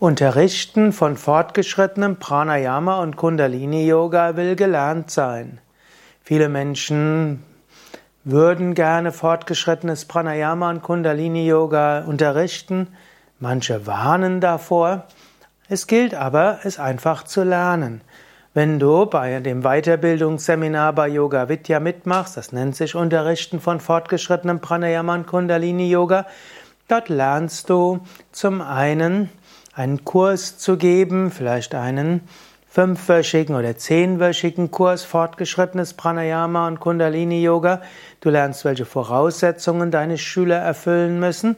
Unterrichten von fortgeschrittenem Pranayama und Kundalini Yoga will gelernt sein. Viele Menschen würden gerne fortgeschrittenes Pranayama und Kundalini Yoga unterrichten. Manche warnen davor. Es gilt aber, es einfach zu lernen. Wenn du bei dem Weiterbildungsseminar bei Yoga Vidya mitmachst, das nennt sich Unterrichten von fortgeschrittenem Pranayama und Kundalini Yoga, dort lernst du zum einen einen Kurs zu geben, vielleicht einen fünfwöchigen oder zehnwöchigen Kurs fortgeschrittenes Pranayama und Kundalini Yoga. Du lernst, welche Voraussetzungen deine Schüler erfüllen müssen.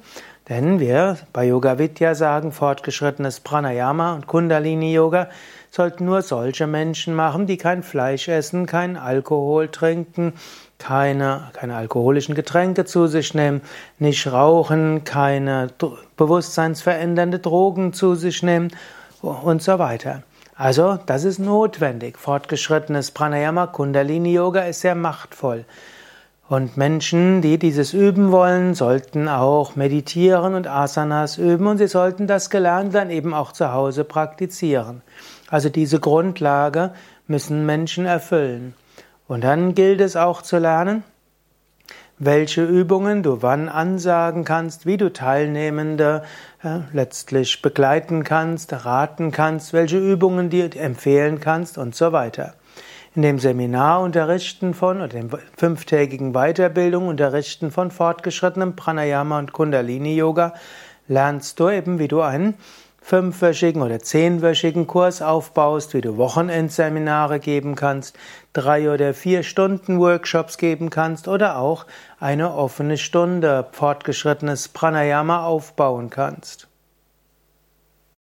Denn wir bei Yoga Vidya sagen, fortgeschrittenes Pranayama und Kundalini Yoga sollten nur solche Menschen machen, die kein Fleisch essen, kein Alkohol trinken, keine, keine alkoholischen Getränke zu sich nehmen, nicht rauchen, keine bewusstseinsverändernde Drogen zu sich nehmen und so weiter. Also, das ist notwendig. Fortgeschrittenes Pranayama, Kundalini Yoga ist sehr machtvoll. Und Menschen, die dieses üben wollen, sollten auch meditieren und Asanas üben und sie sollten das gelernt dann eben auch zu Hause praktizieren. Also diese Grundlage müssen Menschen erfüllen. Und dann gilt es auch zu lernen, welche Übungen du wann ansagen kannst, wie du Teilnehmende äh, letztlich begleiten kannst, raten kannst, welche Übungen dir empfehlen kannst und so weiter. In dem Seminar unterrichten von oder dem fünftägigen Weiterbildung unterrichten von fortgeschrittenem Pranayama und Kundalini Yoga lernst du eben, wie du einen fünfwöchigen oder zehnwöchigen Kurs aufbaust, wie du Wochenendseminare geben kannst, drei oder vier Stunden Workshops geben kannst oder auch eine offene Stunde fortgeschrittenes Pranayama aufbauen kannst.